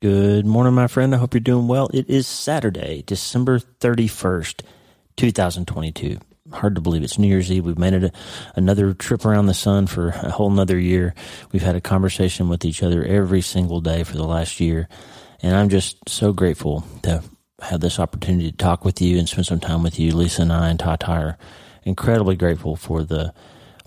Good morning, my friend. I hope you're doing well. It is Saturday, December 31st, 2022. Hard to believe it's New Year's Eve. We've made it a, another trip around the sun for a whole nother year. We've had a conversation with each other every single day for the last year. And I'm just so grateful to have this opportunity to talk with you and spend some time with you. Lisa and I and Tata are incredibly grateful for the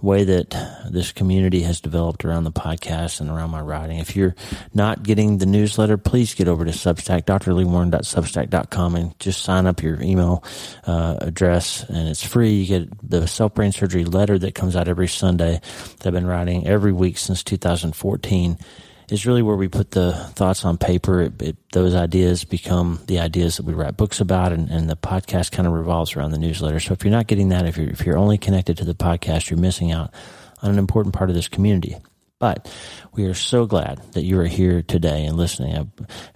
way that this community has developed around the podcast and around my writing. If you're not getting the newsletter, please get over to Substack, drleewarren.substack.com, and just sign up your email uh, address, and it's free. You get the self brain surgery letter that comes out every Sunday that I've been writing every week since 2014 is really where we put the thoughts on paper. It, it, those ideas become the ideas that we write books about, and, and the podcast kind of revolves around the newsletter. So if you're not getting that, if you're if you're only connected to the podcast, you're missing out on an important part of this community. But we are so glad that you are here today and listening. I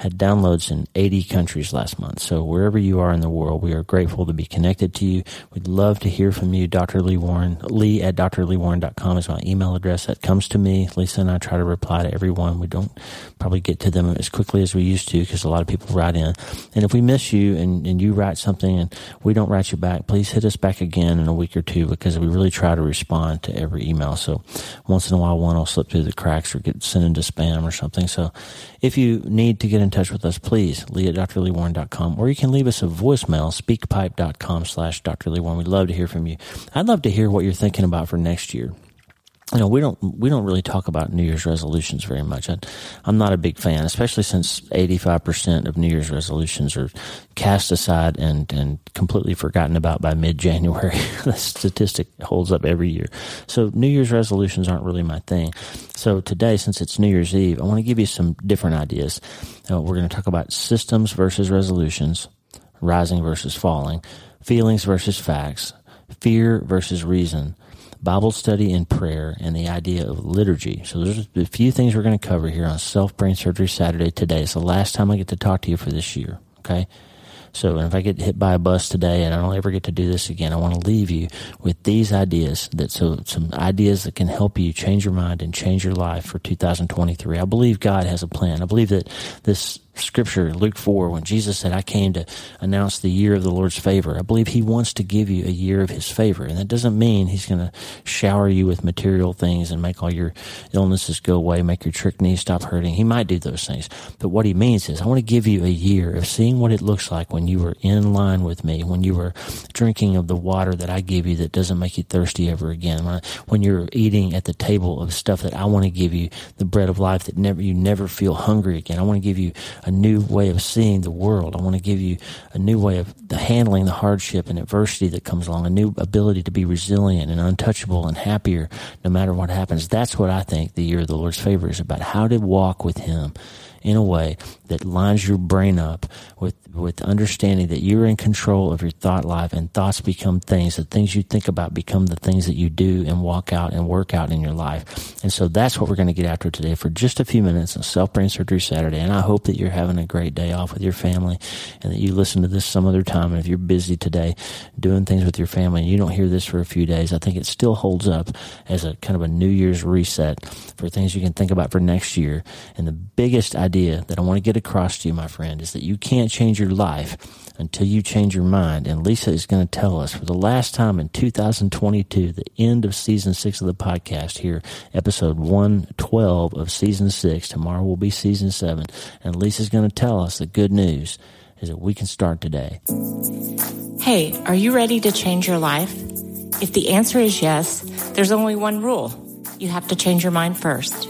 had downloads in 80 countries last month. So wherever you are in the world, we are grateful to be connected to you. We'd love to hear from you. Dr. Lee Warren, Lee at drleewarren.com is my email address that comes to me. Lisa and I try to reply to everyone. We don't probably get to them as quickly as we used to because a lot of people write in. And if we miss you and, and you write something and we don't write you back, please hit us back again in a week or two because we really try to respond to every email. So once in a while, one will slip through the cracks or get sent into spam or something. So if you need to get in touch with us, please, lee at drleewarren.com, or you can leave us a voicemail, speakpipe.com slash drleewarren. We'd love to hear from you. I'd love to hear what you're thinking about for next year you know, we don't we don't really talk about New Year's resolutions very much. I, am not a big fan, especially since 85% of New Year's resolutions are cast aside and and completely forgotten about by mid January. the statistic holds up every year. So New Year's resolutions aren't really my thing. So today, since it's New Year's Eve, I want to give you some different ideas. Uh, we're going to talk about systems versus resolutions, rising versus falling, feelings versus facts, fear versus reason Bible study and prayer, and the idea of liturgy. So there's a few things we're going to cover here on Self Brain Surgery Saturday today. It's the last time I get to talk to you for this year. Okay. So if I get hit by a bus today and I don't ever get to do this again, I want to leave you with these ideas that so some ideas that can help you change your mind and change your life for 2023. I believe God has a plan. I believe that this scripture, Luke 4, when Jesus said, I came to announce the year of the Lord's favor. I believe he wants to give you a year of his favor. And that doesn't mean he's going to shower you with material things and make all your illnesses go away, make your trick knees stop hurting. He might do those things. But what he means is, I want to give you a year of seeing what it looks like when you were in line with me, when you were drinking of the water that I give you that doesn't make you thirsty ever again, when you're eating at the table of stuff that I want to give you, the bread of life that never, you never feel hungry again. I want to give you a new way of seeing the world. I want to give you a new way of the handling the hardship and adversity that comes along, a new ability to be resilient and untouchable and happier no matter what happens. That's what I think the year of the Lord's favor is about. How to walk with Him in a way that lines your brain up with, with understanding that you're in control of your thought life and thoughts become things. The things you think about become the things that you do and walk out and work out in your life. And so that's what we're going to get after today for just a few minutes on Self Brain Surgery Saturday. And I hope that you're having a great day off with your family and that you listen to this some other time. And if you're busy today doing things with your family and you don't hear this for a few days, I think it still holds up as a kind of a New Year's reset for things you can think about for next year. And the biggest idea idea that I want to get across to you, my friend, is that you can't change your life until you change your mind. And Lisa is going to tell us for the last time in 2022, the end of season six of the podcast here, episode 112 of season six. Tomorrow will be season seven. And Lisa's going to tell us the good news is that we can start today. Hey, are you ready to change your life? If the answer is yes, there's only one rule. You have to change your mind first.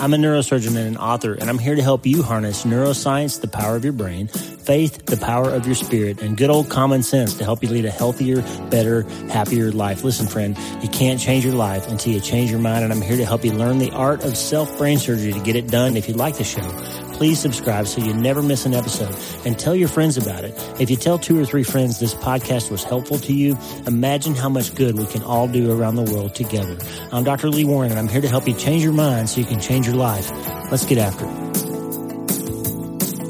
I'm a neurosurgeon and an author, and I'm here to help you harness neuroscience, the power of your brain, faith, the power of your spirit, and good old common sense to help you lead a healthier, better, happier life. Listen, friend, you can't change your life until you change your mind, and I'm here to help you learn the art of self brain surgery to get it done. If you like the show, please subscribe so you never miss an episode and tell your friends about it. If you tell two or three friends this podcast was helpful to you, imagine how much good we can all do around the world together. I'm Dr. Lee Warren and I'm here to help you change your mind so you can change your life. Let's get after it.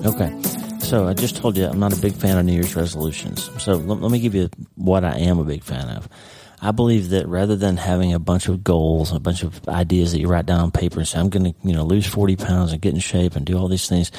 Okay. So I just told you I'm not a big fan of New Year's resolutions. So let, let me give you what I am a big fan of. I believe that rather than having a bunch of goals, a bunch of ideas that you write down on paper and say, I'm going to, you know, lose 40 pounds and get in shape and do all these things,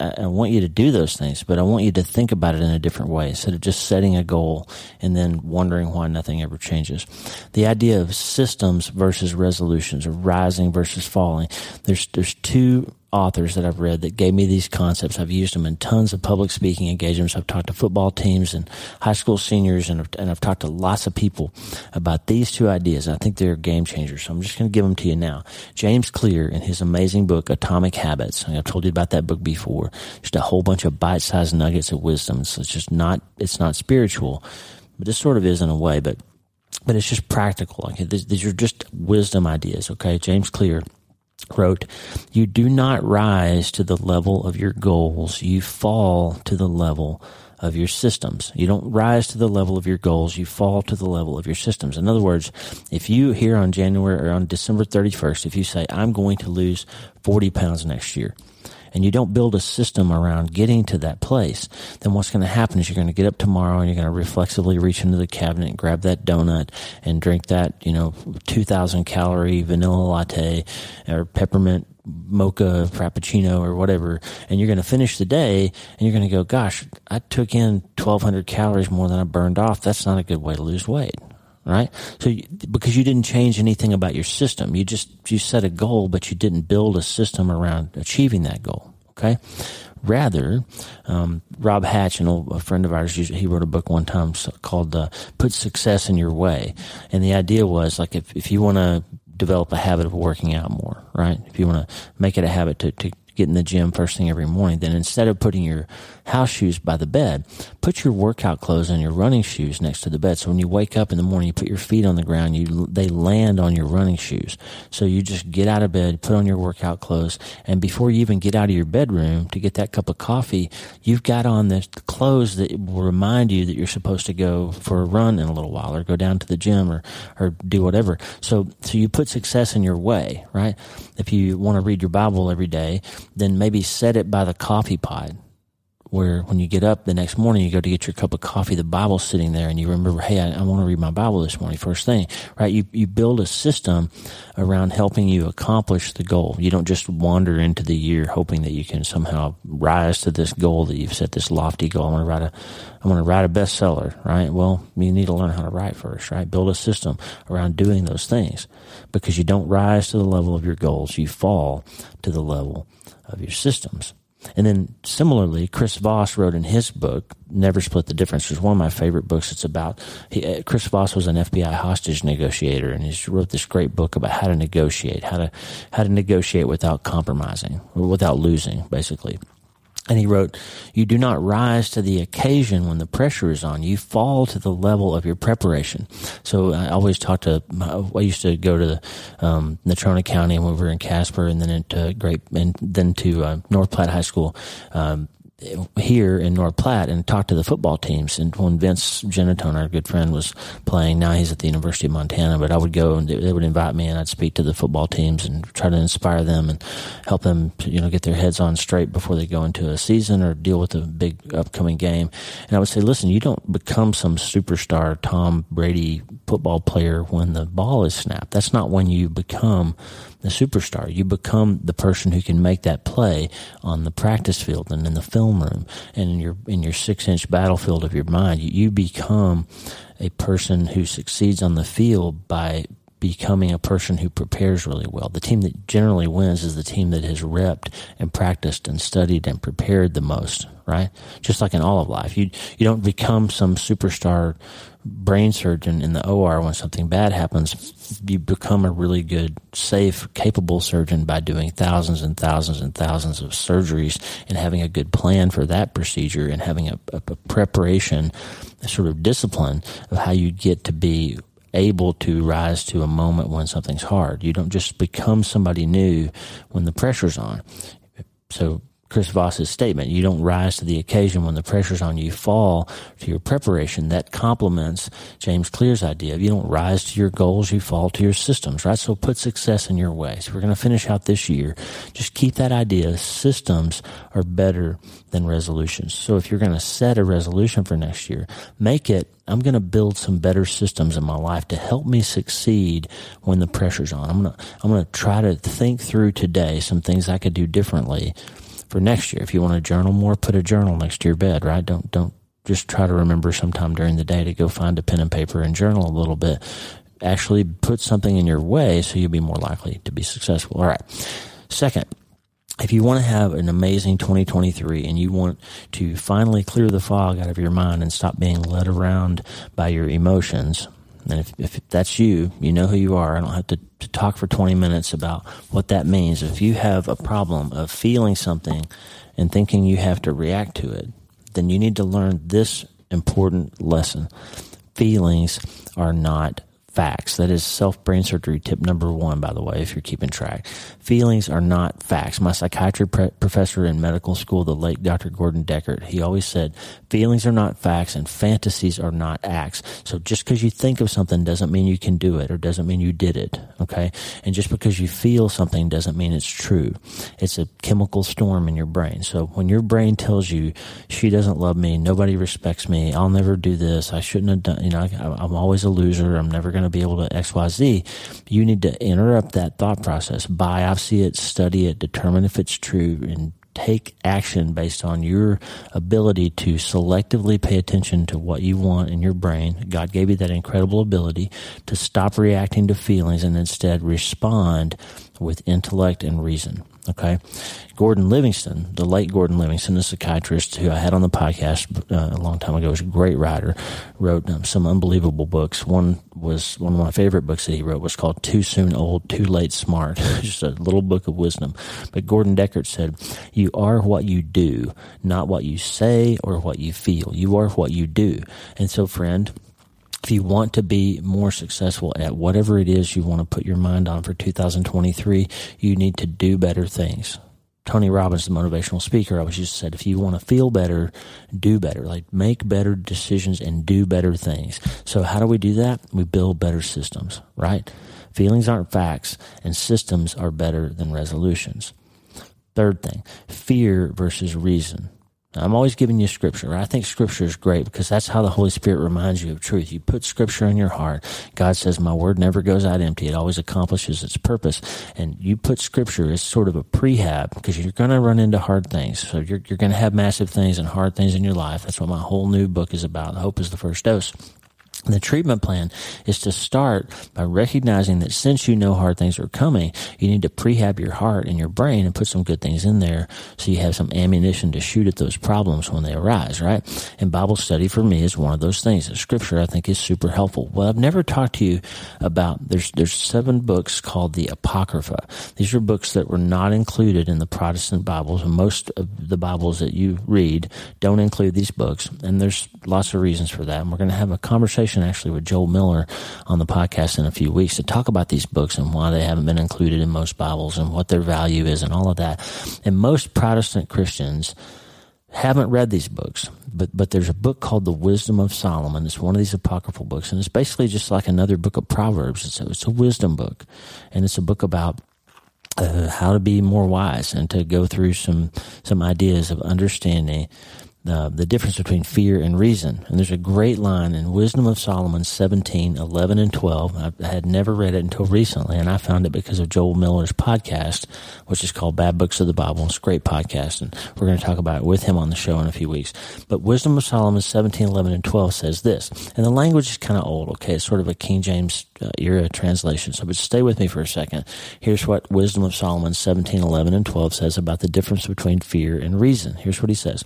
I, I, want you to do those things, but I want you to think about it in a different way instead of just setting a goal and then wondering why nothing ever changes. The idea of systems versus resolutions or rising versus falling. There's, there's two authors that I've read that gave me these concepts. I've used them in tons of public speaking engagements. I've talked to football teams and high school seniors, and I've, and I've talked to lots of people about these two ideas. I think they're game changers. So I'm just going to give them to you now. James Clear, in his amazing book Atomic Habits, I've told you about that book before. Just a whole bunch of bite-sized nuggets of wisdom. So it's just not it's not spiritual, but this sort of is in a way, but but it's just practical. Like these are just wisdom ideas. Okay, James Clear wrote, You do not rise to the level of your goals, you fall to the level of your systems. You don't rise to the level of your goals, you fall to the level of your systems. In other words, if you here on January or on December 31st, if you say, I'm going to lose 40 pounds next year, and you don't build a system around getting to that place, then what's going to happen is you're going to get up tomorrow and you're going to reflexively reach into the cabinet and grab that donut and drink that, you know, 2000 calorie vanilla latte or peppermint mocha frappuccino or whatever and you're going to finish the day and you're going to go gosh i took in 1200 calories more than i burned off. That's not a good way to lose weight right? So you, because you didn't change anything about your system, you just you set a goal, but you didn't build a system around achieving that goal. Okay. Rather, um, Rob Hatch, an old a friend of ours, he wrote a book one time called uh, "Put Success in Your Way," and the idea was like if if you want to develop a habit of working out more, right? If you want to make it a habit to, to get in the gym first thing every morning, then instead of putting your house shoes by the bed, put your workout clothes and your running shoes next to the bed. So when you wake up in the morning, you put your feet on the ground, you they land on your running shoes. So you just get out of bed, put on your workout clothes, and before you even get out of your bedroom to get that cup of coffee, you've got on the clothes that will remind you that you're supposed to go for a run in a little while or go down to the gym or or do whatever. So so you put success in your way, right? If you want to read your Bible every day, then maybe set it by the coffee pot where when you get up the next morning, you go to get your cup of coffee, the Bible's sitting there, and you remember, hey, I, I, want to read my Bible this morning, first thing, right? You, you build a system around helping you accomplish the goal. You don't just wander into the year hoping that you can somehow rise to this goal that you've set, this lofty goal. I want to write a, I want to write a bestseller, right? Well, you need to learn how to write first, right? Build a system around doing those things because you don't rise to the level of your goals. You fall to the level of your systems. And then similarly, Chris Voss wrote in his book, Never Split the Difference, which is one of my favorite books. It's about, he, uh, Chris Voss was an FBI hostage negotiator and he wrote this great book about how to negotiate, how to, how to negotiate without compromising, without losing, basically. And he wrote, You do not rise to the occasion when the pressure is on. You fall to the level of your preparation. So I always talk to, I used to go to um, Natrona County and we were in Casper and then into Great, and then to uh, North Platte High School. Um, here in North Platte and talk to the football teams. And when Vince Genatone, our good friend, was playing, now he's at the University of Montana, but I would go and they would invite me and I'd speak to the football teams and try to inspire them and help them, you know, get their heads on straight before they go into a season or deal with a big upcoming game. And I would say, listen, you don't become some superstar Tom Brady football player when the ball is snapped. That's not when you become the superstar. You become the person who can make that play on the practice field and in the film room and in your in your six inch battlefield of your mind. You, you become a person who succeeds on the field by becoming a person who prepares really well. The team that generally wins is the team that has repped and practiced and studied and prepared the most right? Just like in all of life, you you don't become some superstar brain surgeon in the OR when something bad happens. You become a really good, safe, capable surgeon by doing thousands and thousands and thousands of surgeries and having a good plan for that procedure and having a, a, a preparation, a sort of discipline of how you get to be able to rise to a moment when something's hard. You don't just become somebody new when the pressure's on. So Chris Voss's statement. You don't rise to the occasion when the pressure's on you. fall to your preparation. That complements James Clear's idea you don't rise to your goals, you fall to your systems, right? So put success in your way. So we're going to finish out this year. Just keep that idea. Systems are better than resolutions. So if you're going to set a resolution for next year, make it I'm going to build some better systems in my life to help me succeed when the pressure's on. I'm going to, I'm going to try to think through today some things I could do differently for next year. If you want to journal more, put a journal next to your bed, right? Don't, don't just try to remember sometime during the day to go find a pen and paper and journal a little bit. Actually put something in your way so you'll be more likely to be successful. All right. Second, if you want to have an amazing 2023 and you want to finally clear the fog out of your mind and stop being led around by your emotions, and if, if that's you, you know who you are. I don't have to, to talk for 20 minutes about what that means. If you have a problem of feeling something and thinking you have to react to it, then you need to learn this important lesson. Feelings are not facts. That is self brain surgery tip number one, by the way, if you're keeping track. Feelings are not facts. My psychiatry pre- professor in medical school, the late Dr. Gordon Deckert, he always said, feelings are not facts and fantasies are not acts. So just because you think of something doesn't mean you can do it or doesn't mean you did it. Okay. And just because you feel something doesn't mean it's true. It's a chemical storm in your brain. So when your brain tells you she doesn't love me, nobody respects me, I'll never do this, I shouldn't have done, you know, I, I'm always a loser, I'm never going to be able to XYZ, you need to interrupt that thought process, biopsy it, study it, determine if it's true, and take action based on your ability to selectively pay attention to what you want in your brain. God gave you that incredible ability to stop reacting to feelings and instead respond with intellect and reason. Okay. Gordon Livingston, the late Gordon Livingston, the psychiatrist who I had on the podcast uh, a long time ago, was a great writer, wrote um, some unbelievable books. One was one of my favorite books that he wrote was called Too Soon Old, Too Late Smart. Just a little book of wisdom. But Gordon Deckert said, you are what you do, not what you say or what you feel. You are what you do. And so friend, if you want to be more successful at whatever it is you want to put your mind on for 2023, you need to do better things. Tony Robbins, the motivational speaker, always just said, if you want to feel better, do better. Like make better decisions and do better things. So how do we do that? We build better systems, right? Feelings aren't facts and systems are better than resolutions. Third thing, fear versus reason. I'm always giving you scripture. I think scripture is great because that's how the Holy Spirit reminds you of truth. You put scripture in your heart. God says, my word never goes out empty. It always accomplishes its purpose. And you put scripture as sort of a prehab because you're going to run into hard things. So you're, you're going to have massive things and hard things in your life. That's what my whole new book is about. Hope is the first dose. The treatment plan is to start by recognizing that since you know hard things are coming, you need to prehab your heart and your brain and put some good things in there so you have some ammunition to shoot at those problems when they arise, right? And Bible study for me is one of those things. The scripture I think is super helpful. Well, I've never talked to you about there's there's seven books called the Apocrypha. These are books that were not included in the Protestant Bibles. And most of the Bibles that you read don't include these books, and there's lots of reasons for that. And we're to have a conversation actually with Joel Miller on the podcast in a few weeks to talk about these books and why they haven't been included in most Bibles and what their value is and all of that. And most Protestant Christians haven't read these books, but but there's a book called The Wisdom of Solomon. It's one of these apocryphal books, and it's basically just like another book of Proverbs. It's a, it's a wisdom book, and it's a book about uh, how to be more wise and to go through some some ideas of understanding uh, the difference between fear and reason. And there's a great line in Wisdom of Solomon 17, 11, and 12. I had never read it until recently, and I found it because of Joel Miller's podcast, which is called Bad Books of the Bible. It's a great podcast, and we're going to talk about it with him on the show in a few weeks. But Wisdom of Solomon 17, 11, and 12 says this, and the language is kind of old, okay? It's sort of a King James uh, era translation, so but stay with me for a second. Here's what Wisdom of Solomon 17, 11, and 12 says about the difference between fear and reason. Here's what he says.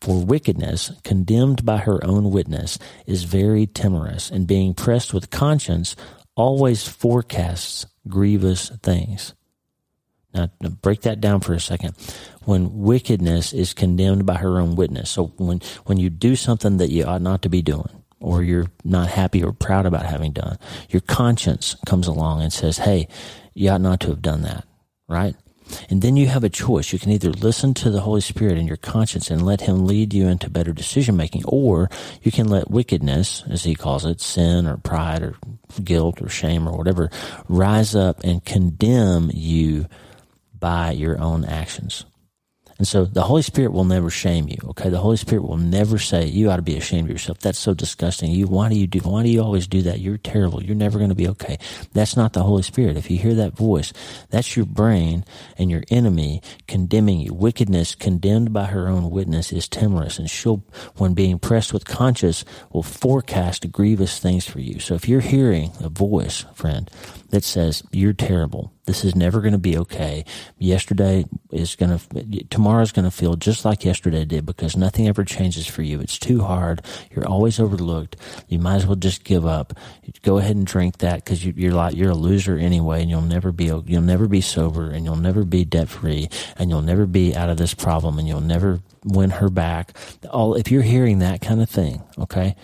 For wickedness, condemned by her own witness, is very timorous, and being pressed with conscience, always forecasts grievous things. Now, break that down for a second. When wickedness is condemned by her own witness, so when, when you do something that you ought not to be doing, or you're not happy or proud about having done, your conscience comes along and says, hey, you ought not to have done that, right? And then you have a choice. You can either listen to the Holy Spirit and your conscience and let Him lead you into better decision making, or you can let wickedness, as He calls it, sin or pride or guilt or shame or whatever, rise up and condemn you by your own actions. And so the Holy Spirit will never shame you. Okay. The Holy Spirit will never say, you ought to be ashamed of yourself. That's so disgusting. You, why do you do, why do you always do that? You're terrible. You're never going to be okay. That's not the Holy Spirit. If you hear that voice, that's your brain and your enemy condemning you. Wickedness condemned by her own witness is timorous and she'll, when being pressed with conscience, will forecast grievous things for you. So if you're hearing a voice, friend, that says, you're terrible, this is never going to be okay. Yesterday is going to, tomorrow is going to feel just like yesterday did because nothing ever changes for you. It's too hard. You're always overlooked. You might as well just give up. Go ahead and drink that because you, are like, you're a loser anyway and you'll never be, you'll never be sober and you'll never be debt free and you'll never be out of this problem and you'll never win her back. All, if you're hearing that kind of thing, okay,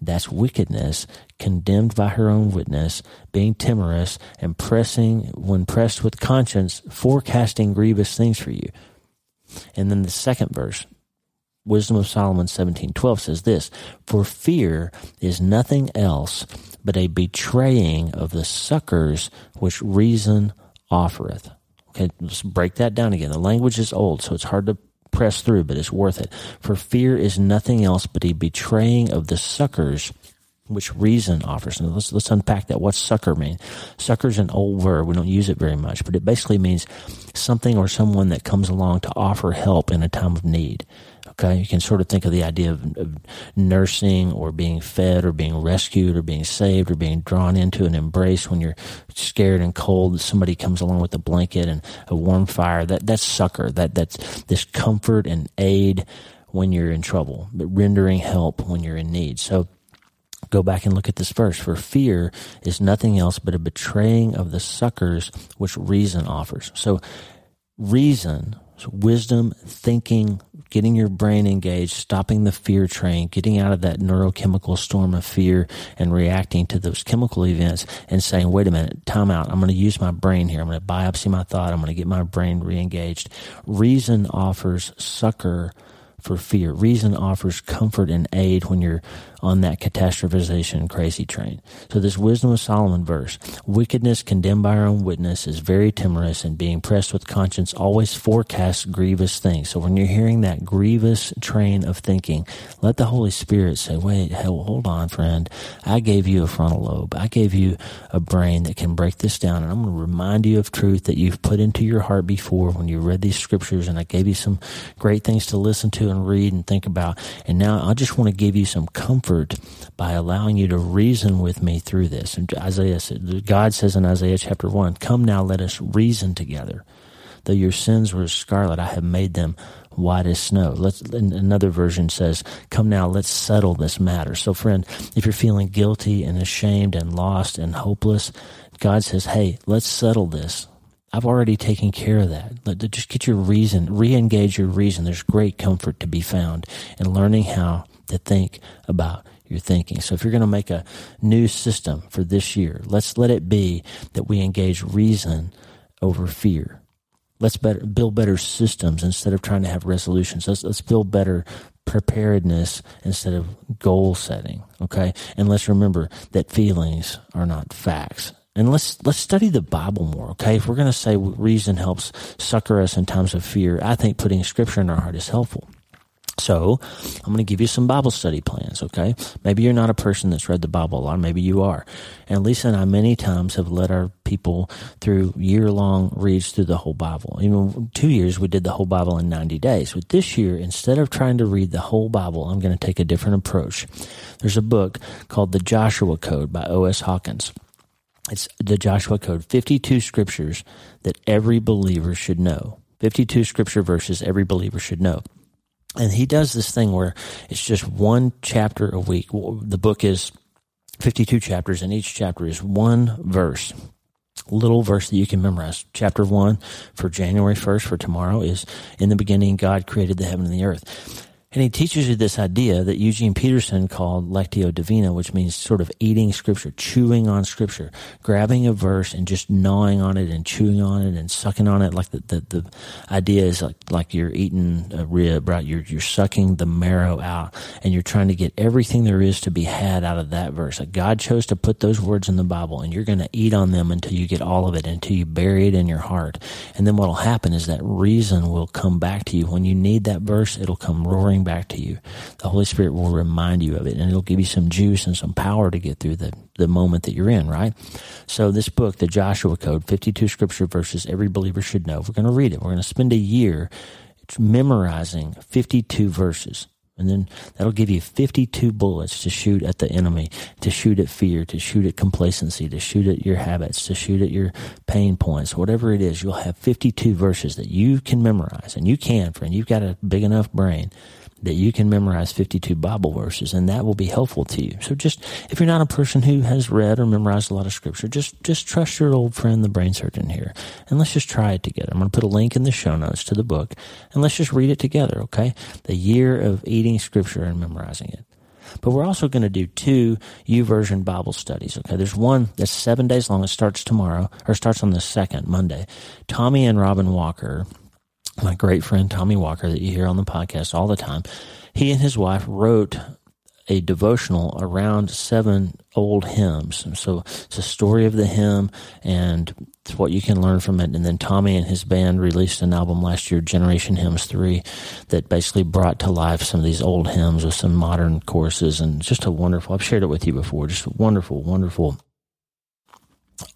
that's wickedness condemned by her own witness, being timorous, and pressing, when pressed with conscience, forecasting grievous things for you. And then the second verse, Wisdom of Solomon 17:12 says this, "For fear is nothing else but a betraying of the succors which reason offereth." Okay, let's break that down again. The language is old, so it's hard to press through, but it's worth it. For fear is nothing else but a betraying of the succors which reason offers. And let's, let's unpack that. What's succor mean? Succor is an old verb. We don't use it very much, but it basically means something or someone that comes along to offer help in a time of need. Okay. You can sort of think of the idea of, of nursing or being fed or being rescued or being saved or being drawn into an embrace when you're scared and cold. Somebody comes along with a blanket and a warm fire. That, that's succor. That, that's this comfort and aid when you're in trouble, but rendering help when you're in need. So, Go back and look at this verse. For fear is nothing else but a betraying of the succors which reason offers. So reason, so wisdom, thinking, getting your brain engaged, stopping the fear train, getting out of that neurochemical storm of fear and reacting to those chemical events and saying, wait a minute, time out. I'm going to use my brain here. I'm going to biopsy my thought. I'm going to get my brain reengaged. Reason offers succor for fear. Reason offers comfort and aid when you're on that catastrophization crazy train. So this wisdom of Solomon verse, wickedness condemned by our own witness is very timorous and being pressed with conscience always forecasts grievous things. So when you're hearing that grievous train of thinking, let the Holy Spirit say, wait, hold on, friend. I gave you a frontal lobe. I gave you a brain that can break this down. And I'm going to remind you of truth that you've put into your heart before when you read these scriptures. And I gave you some great things to listen to and read and think about. And now I just want to give you some comfort by allowing you to reason with me through this. And Isaiah said, God says in Isaiah chapter one, come now, let us reason together. Though your sins were scarlet, I have made them white as snow. Let's, another version says, come now, let's settle this matter. So friend, if you're feeling guilty and ashamed and lost and hopeless, God says, hey, let's settle this. I've already taken care of that. Let, just get your reason, re-engage your reason. There's great comfort to be found in learning how to think about your thinking. So if you're going to make a new system for this year, let's let it be that we engage reason over fear. Let's better, build better systems instead of trying to have resolutions. Let's, let's build better preparedness instead of goal setting. Okay. And let's remember that feelings are not facts and let's let's study the Bible more. Okay, if we're going to say reason helps succor us in times of fear, I think putting Scripture in our heart is helpful. So I'm going to give you some Bible study plans, okay? Maybe you're not a person that's read the Bible a lot. Maybe you are. And Lisa and I many times have led our people through year long reads through the whole Bible. Even two years we did the whole Bible in 90 days. But this year, instead of trying to read the whole Bible, I'm going to take a different approach. There's a book called The Joshua Code by O.S. Hawkins. It's the Joshua Code, 52 scriptures that every believer should know. 52 scripture verses every believer should know. And he does this thing where it's just one chapter a week. The book is 52 chapters, and each chapter is one verse, little verse that you can memorize. Chapter one for January 1st for tomorrow is In the beginning, God created the heaven and the earth. And he teaches you this idea that Eugene Peterson called Lectio Divina, which means sort of eating scripture, chewing on scripture, grabbing a verse and just gnawing on it and chewing on it and sucking on it. Like the, the, the idea is like, like you're eating a rib, right? You're, you're sucking the marrow out and you're trying to get everything there is to be had out of that verse. Like God chose to put those words in the Bible and you're going to eat on them until you get all of it, until you bury it in your heart. And then what'll happen is that reason will come back to you. When you need that verse, it'll come roaring back to you. The Holy Spirit will remind you of it and it'll give you some juice and some power to get through the, the moment that you're in, right? So this book, the Joshua Code, 52 scripture verses every believer should know. We're going to read it. We're going to spend a year memorizing 52 verses. And then that'll give you 52 bullets to shoot at the enemy, to shoot at fear, to shoot at complacency, to shoot at your habits, to shoot at your pain points, whatever it is. You'll have 52 verses that you can memorize, and you can, friend. You've got a big enough brain that you can memorize 52 Bible verses and that will be helpful to you. So just, if you're not a person who has read or memorized a lot of scripture, just, just trust your old friend, the brain surgeon here, and let's just try it together. I'm going to put a link in the show notes to the book and let's just read it together, okay? The year of eating scripture and memorizing it. But we're also going to do two YouVersion Bible studies. Okay, there's one that's seven days long. It starts tomorrow, or starts on the second Monday. Tommy and Robin Walker my great friend Tommy Walker that you hear on the podcast all the time, he and his wife wrote a devotional around seven old hymns. So it's a story of the hymn and what you can learn from it. And then Tommy and his band released an album last year, Generation Hymns 3, that basically brought to life some of these old hymns with some modern choruses and just a wonderful, I've shared it with you before, just wonderful, wonderful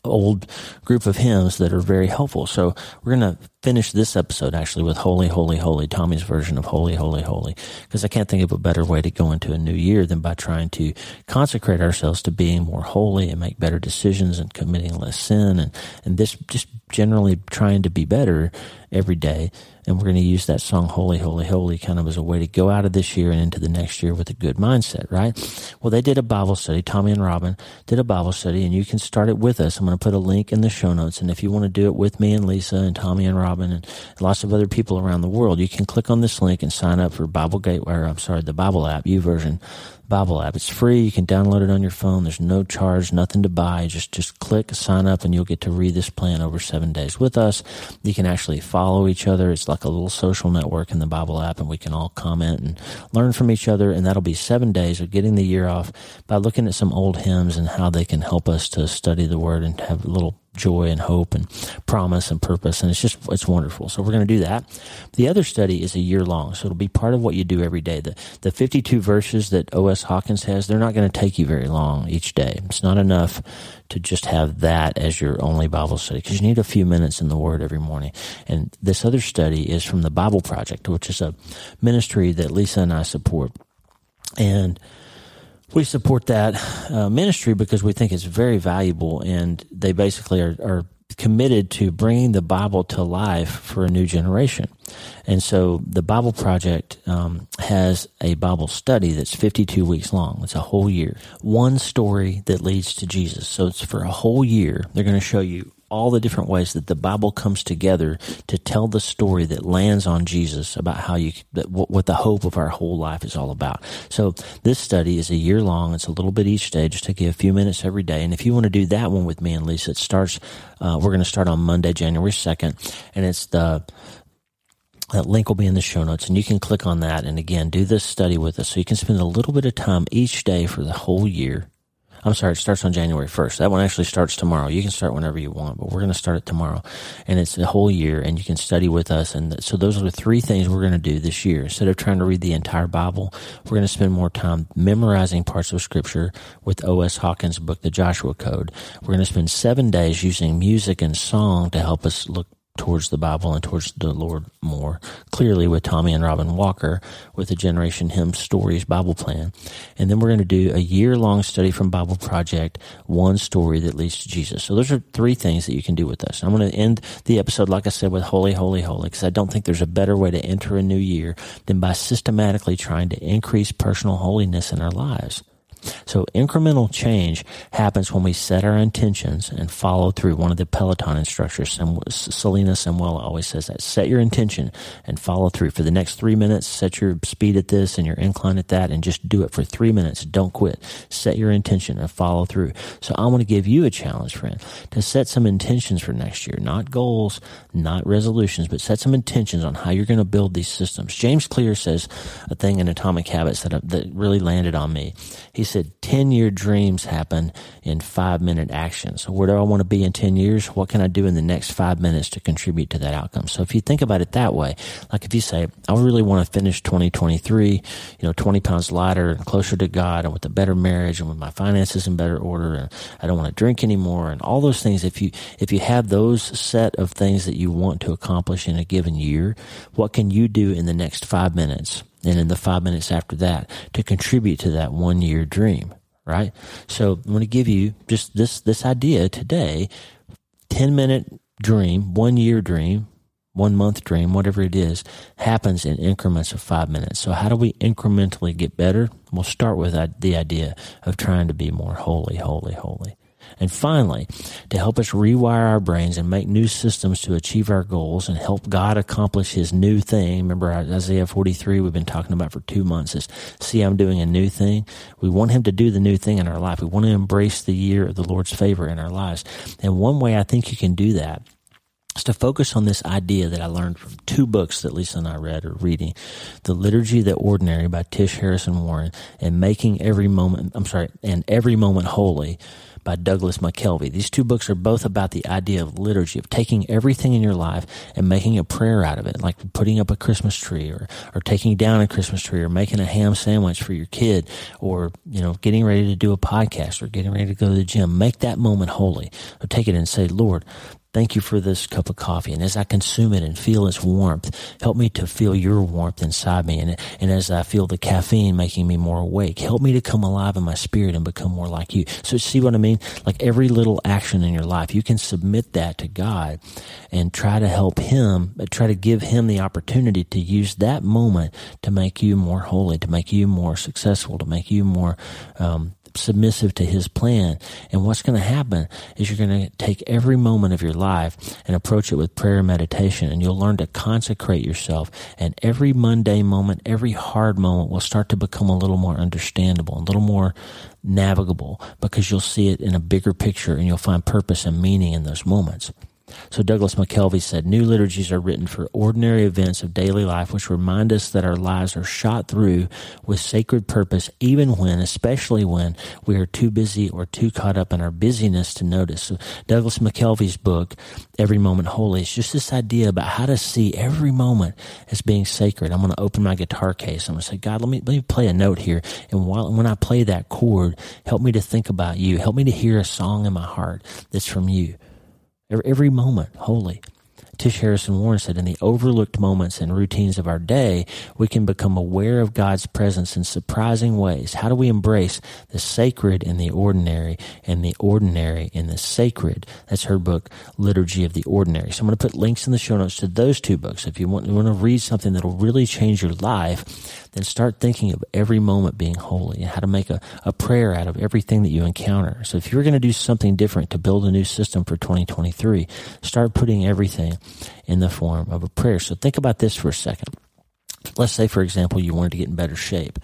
old group of hymns that are very helpful. So we're going to finish this episode actually with Holy, Holy, Holy, Tommy's version of Holy, Holy, Holy, because I can't think of a better way to go into a new year than by trying to consecrate ourselves to being more holy and make better decisions and committing less sin and, and this just generally trying to be better every day. And we're going to use that song, Holy, Holy, Holy, kind of as a way to go out of this year and into the next year with a good mindset, right? Well, they did a Bible study. Tommy and Robin did a Bible study, and you can start it with us. I'm going to put a link in the show notes. And if you want to do it with me and Lisa and Tommy and Robin and lots of other people around the world, you can click on this link and sign up for Bible Gateway, I'm sorry, the Bible app, YouVersion Bible app. It's free. You can download it on your phone. There's no charge, nothing to buy. Just just click sign up and you'll get to read this plan over 7 days with us. You can actually follow each other. It's like a little social network in the Bible app and we can all comment and learn from each other and that'll be 7 days of getting the year off by looking at some old hymns and how they can help us to study the word and have a little joy and hope and promise and purpose. And it's just, it's wonderful. So we're going to do that. The other study is a year long. So it'll be part of what you do every day. The, the 52 verses that O.S. Hawkins has, they're not going to take you very long each day. It's not enough to just have that as your only Bible study because you need a few minutes in the Word every morning. And this other study is from the Bible Project, which is a ministry that Lisa and I support. And we support that uh, ministry because we think it's very valuable, and they basically are, are committed to bringing the Bible to life for a new generation. And so the Bible Project um, has a Bible study that's 52 weeks long. It's a whole year. One story that leads to Jesus. So it's for a whole year. They're going to show you all the different ways that the Bible comes together to tell the story that lands on Jesus about how you, that, what the hope of our whole life is all about. So this study is a year long. It's a little bit each day. Just take you a few minutes every day. And if you want to do that one with me and Lisa, it starts, uh, we're going to start on Monday, January 2nd. And it's the, that link will be in the show notes and you can click on that and again do this study with us so you can spend a little bit of time each day for the whole year I'm sorry, it starts on January 1st. That one actually starts tomorrow. You can start whenever you want, but we're going to start it tomorrow. And it's a whole year and you can study with us. And so those are the three things we're going to do this year. Instead of trying to read the entire Bible, we're going to spend more time memorizing parts of scripture with O.S. Hawkins' book, The Joshua Code. We're going to spend seven days using music and song to help us look towards the Bible and towards the Lord more clearly with Tommy and Robin Walker with the Generation Hymn Stories Bible Plan. And then we're going to do a year long study from Bible Project, one story that leads to Jesus. So those are three things that you can do with us. I'm going to end the episode, like I said, with Holy, Holy, Holy, because I don't think there's a better way to enter a new year than by systematically trying to increase personal holiness in our lives. So incremental change happens when we set our intentions and follow through. One of the Peloton instructors, Selena Samuela, always says that. Set your intention and follow through. For the next three minutes, set your speed at this and your incline at that and just do it for three minutes. Don't quit. Set your intention and follow through. So I want to give you a challenge, friend, to set some intentions for next year. Not goals, not resolutions, but set some intentions on how you're going to build these systems. James Clear says a thing in Atomic Habits that, uh, that really landed on me. He said 10 year dreams happen in five minute actions. So where do I want to be in 10 years? What can I do in the next five minutes to contribute to that outcome? So if you think about it that way, like if you say, I really want to finish 2023, you know, 20 pounds lighter and closer to God and with a better marriage and with my finances in better order and I don't want to drink anymore and all those things. If you, if you have those set of things that you want to accomplish in a given year, what can you do in the next five minutes? And in the five minutes after that to contribute to that one year dream, right? So I'm going to give you just this, this idea today, 10 minute dream, one year dream, one month dream, whatever it is, happens in increments of five minutes. So how do we incrementally get better? We'll start with the idea of trying to be more holy, holy, holy. And finally, to help us rewire our brains and make new systems to achieve our goals and help God accomplish his new thing. Remember Isaiah 43 we've been talking about for two months is, see, I'm doing a new thing. We want him to do the new thing in our life. We want to embrace the year of the Lord's favor in our lives. And one way I think you can do that is to focus on this idea that I learned from two books that Lisa and I read or reading. The Liturgy the Ordinary by Tish Harrison Warren and Making Every Moment, I'm sorry, and Every Moment Holy by Douglas McKelvey. These two books are both about the idea of liturgy, of taking everything in your life and making a prayer out of it, like putting up a Christmas tree or, or taking down a Christmas tree or making a ham sandwich for your kid or, you know, getting ready to do a podcast or getting ready to go to the gym. Make that moment holy. Take it and say, Lord, Thank you for this cup of coffee. And as I consume it and feel its warmth, help me to feel your warmth inside me. And, and as I feel the caffeine making me more awake, help me to come alive in my spirit and become more like you. So see what I mean? Like every little action in your life, you can submit that to God and try to help Him, but try to give Him the opportunity to use that moment to make you more holy, to make you more successful, to make you more, um, submissive to his plan. And what's going to happen is you're going to take every moment of your life and approach it with prayer and meditation and you'll learn to consecrate yourself. And every mundane moment, every hard moment will start to become a little more understandable, a little more navigable because you'll see it in a bigger picture and you'll find purpose and meaning in those moments. So Douglas McKelvey said, new liturgies are written for ordinary events of daily life, which remind us that our lives are shot through with sacred purpose, even when, especially when we are too busy or too caught up in our busyness to notice. So Douglas McKelvey's book, Every Moment Holy, is just this idea about how to see every moment as being sacred. I'm going to open my guitar case. I'm going to say, God, let me, let me play a note here. And while, when I play that chord, help me to think about you. Help me to hear a song in my heart that's from you every moment holy. Tish Harrison Warren said, in the overlooked moments and routines of our day, we can become aware of God's presence in surprising ways. How do we embrace the sacred in the ordinary and the ordinary in the sacred? That's her book, Liturgy of the Ordinary. So I'm going to put links in the show notes to those two books. If you want, you want to read something that'll really change your life, then start thinking of every moment being holy and how to make a, a prayer out of everything that you encounter. So if you're going to do something different to build a new system for 2023, start putting everything in the form of a prayer. So think about this for a second. Let's say, for example, you wanted to get in better shape.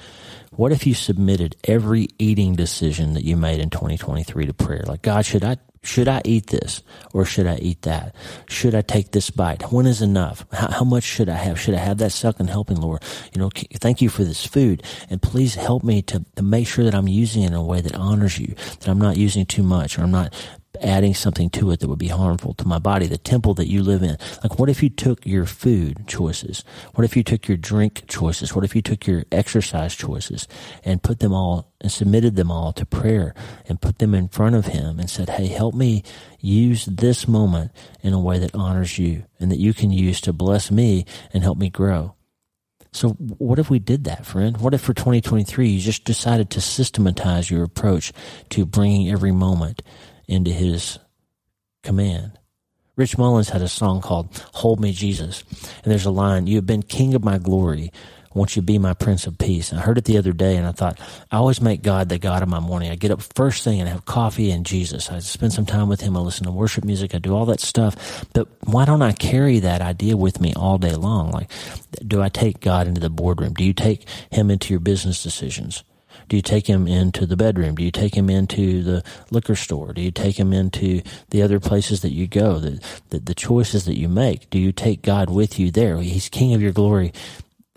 What if you submitted every eating decision that you made in 2023 to prayer? Like, God, should I Should I eat this or should I eat that? Should I take this bite? When is enough? How, how, much should I have? Should I have that second helping, Lord? You know, thank you for this food and please help me to, to make sure that I'm using it in a way that honors you, that I'm not using too much or I'm not adding something to it that would be harmful to my body, the temple that you live in. Like, what if you took your food choices? What if you took your drink choices? What if you took your exercise choices and put them all and submitted them all to prayer and put them in front of Him and said, Hey, help me use this moment in a way that honors you and that you can use to bless me and help me grow. So, what if we did that, friend? What if for 2023 you just decided to systematize your approach to bringing every moment into his command. Rich Mullins had a song called Hold Me Jesus. And there's a line, You have been king of my glory. Won't you be my prince of peace? And I heard it the other day and I thought, I always make God the God of my morning. I get up first thing and have coffee and Jesus. I spend some time with him. I listen to worship music. I do all that stuff. But why don't I carry that idea with me all day long? Like, do I take God into the boardroom? Do you take him into your business decisions? Do you take him into the bedroom? Do you take him into the liquor store? Do you take him into the other places that you go? The, the, the choices that you make? Do you take God with you there? He's King of your glory.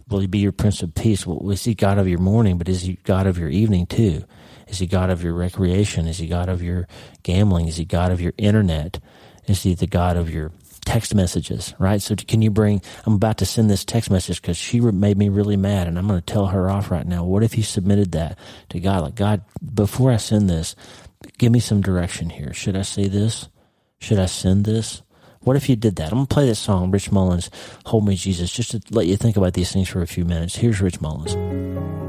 Will he be your Prince of Peace? Well, is he God of your morning, but is he God of your evening too? Is he God of your recreation? Is he God of your gambling? Is he God of your internet? Is he the God of your text messages, right? So can you bring, I'm about to send this text message because she made me really mad and I'm going to tell her off right now. What if you submitted that to God? Like, God, before I send this, give me some direction here. Should I say this? Should I send this? What if you did that? I'm going to play this song, Rich Mullins, Hold Me Jesus, just to let you think about these things for a few minutes. Here's Rich Mullins.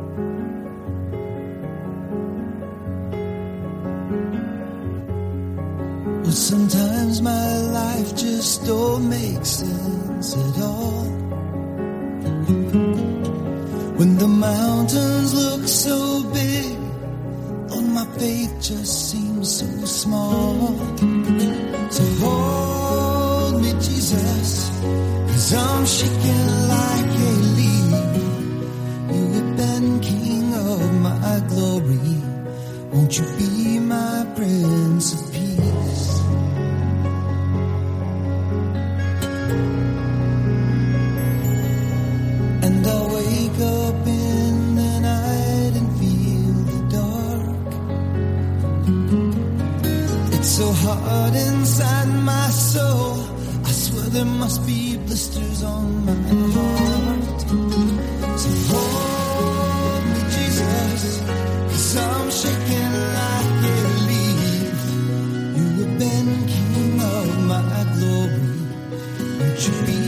But sometimes my life just don't make sense at all. When the mountains look so big, on my faith just seems so small. So hold me, Jesus, cause I'm shaking like a leaf. You have been king of my glory. Won't you be my prince Hard inside my soul. I swear there must be blisters on my heart. So hold me, Jesus, cause I'm shaking like a leaf. You have been king of my glory. Won't you be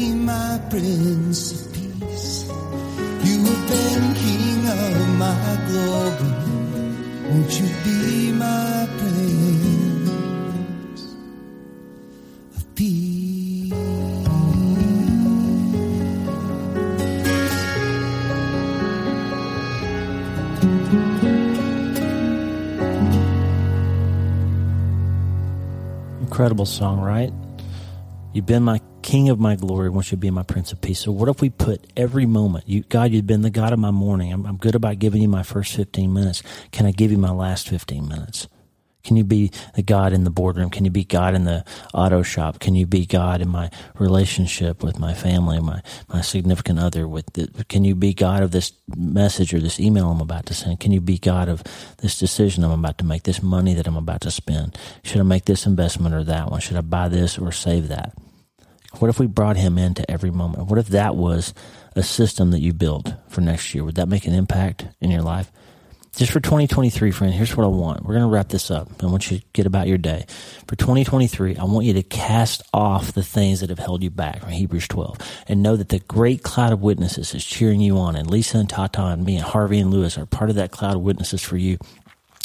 My prince of peace? You have been king of my glory. Won't you be my prince of peace? Incredible song, right? You've been my king of my glory. Won't you be my prince of peace? So what if we put every moment, you, God, you've been the God of my morning. I'm, I'm good about giving you my first 15 minutes. Can I give you my last 15 minutes? Can you be the God in the boardroom? Can you be God in the auto shop? Can you be God in my relationship with my family, my, my significant other? With the, can you be God of this message or this email I'm about to send? Can you be God of this decision I'm about to make, this money that I'm about to spend? Should I make this investment or that one? Should I buy this or save that? What if we brought him into every moment? What if that was a system that you built for next year? Would that make an impact in your life? just for 2023, friend, here's what I want. We're going to wrap this up. I want you to get about your day. For 2023, I want you to cast off the things that have held you back from Hebrews 12 and know that the great cloud of witnesses is cheering you on. And Lisa and Tata and me and Harvey and Lewis are part of that cloud of witnesses for you.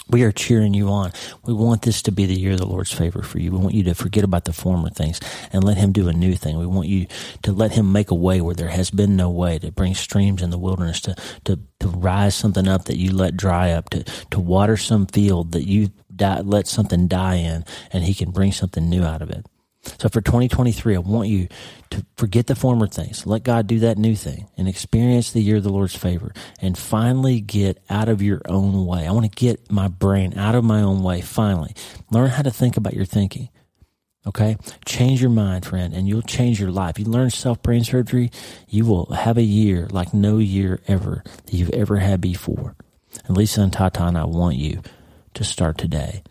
We are cheering you on. We want this to be the year of the Lord's favor for you. We want you to forget about the former things and let Him do a new thing. We want you to let Him make a way where there has been no way, to bring streams in the wilderness, to, to, to rise something up that you let dry up, to, to water some field that you die, let something die in, and He can bring something new out of it. So for 2023, I want you to forget the former things. Let God do that new thing and experience the year of the Lord's favor and finally get out of your own way. I want to get my brain out of my own way. Finally, learn how to think about your thinking. Okay. Change your mind, friend, and you'll change your life. You learn self brain surgery. You will have a year like no year ever that you've ever had before. And Lisa and Tata and I want you to start today.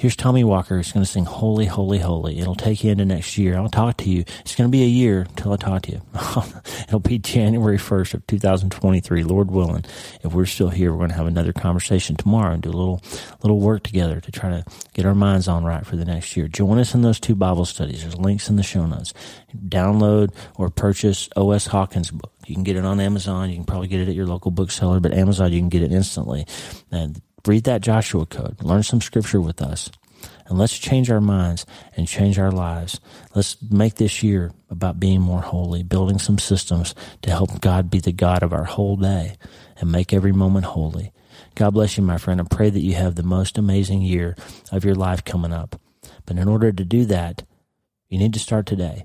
Here's Tommy Walker who's going to sing Holy, Holy, Holy. It'll take you into next year. I'll talk to you. It's going to be a year until I talk to you. It'll be January 1st of 2023, Lord willing. If we're still here, we're going to have another conversation tomorrow and do a little, little work together to try to get our minds on right for the next year. Join us in those two Bible studies. There's links in the show notes. Download or purchase O.S. Hawkins book. You can get it on Amazon. You can probably get it at your local bookseller, but Amazon, you can get it instantly. And read that Joshua code, learn some scripture with us, and let's change our minds and change our lives. Let's make this year about being more holy, building some systems to help God be the God of our whole day and make every moment holy. God bless you, my friend, and pray that you have the most amazing year of your life coming up. But in order to do that, you need to start today.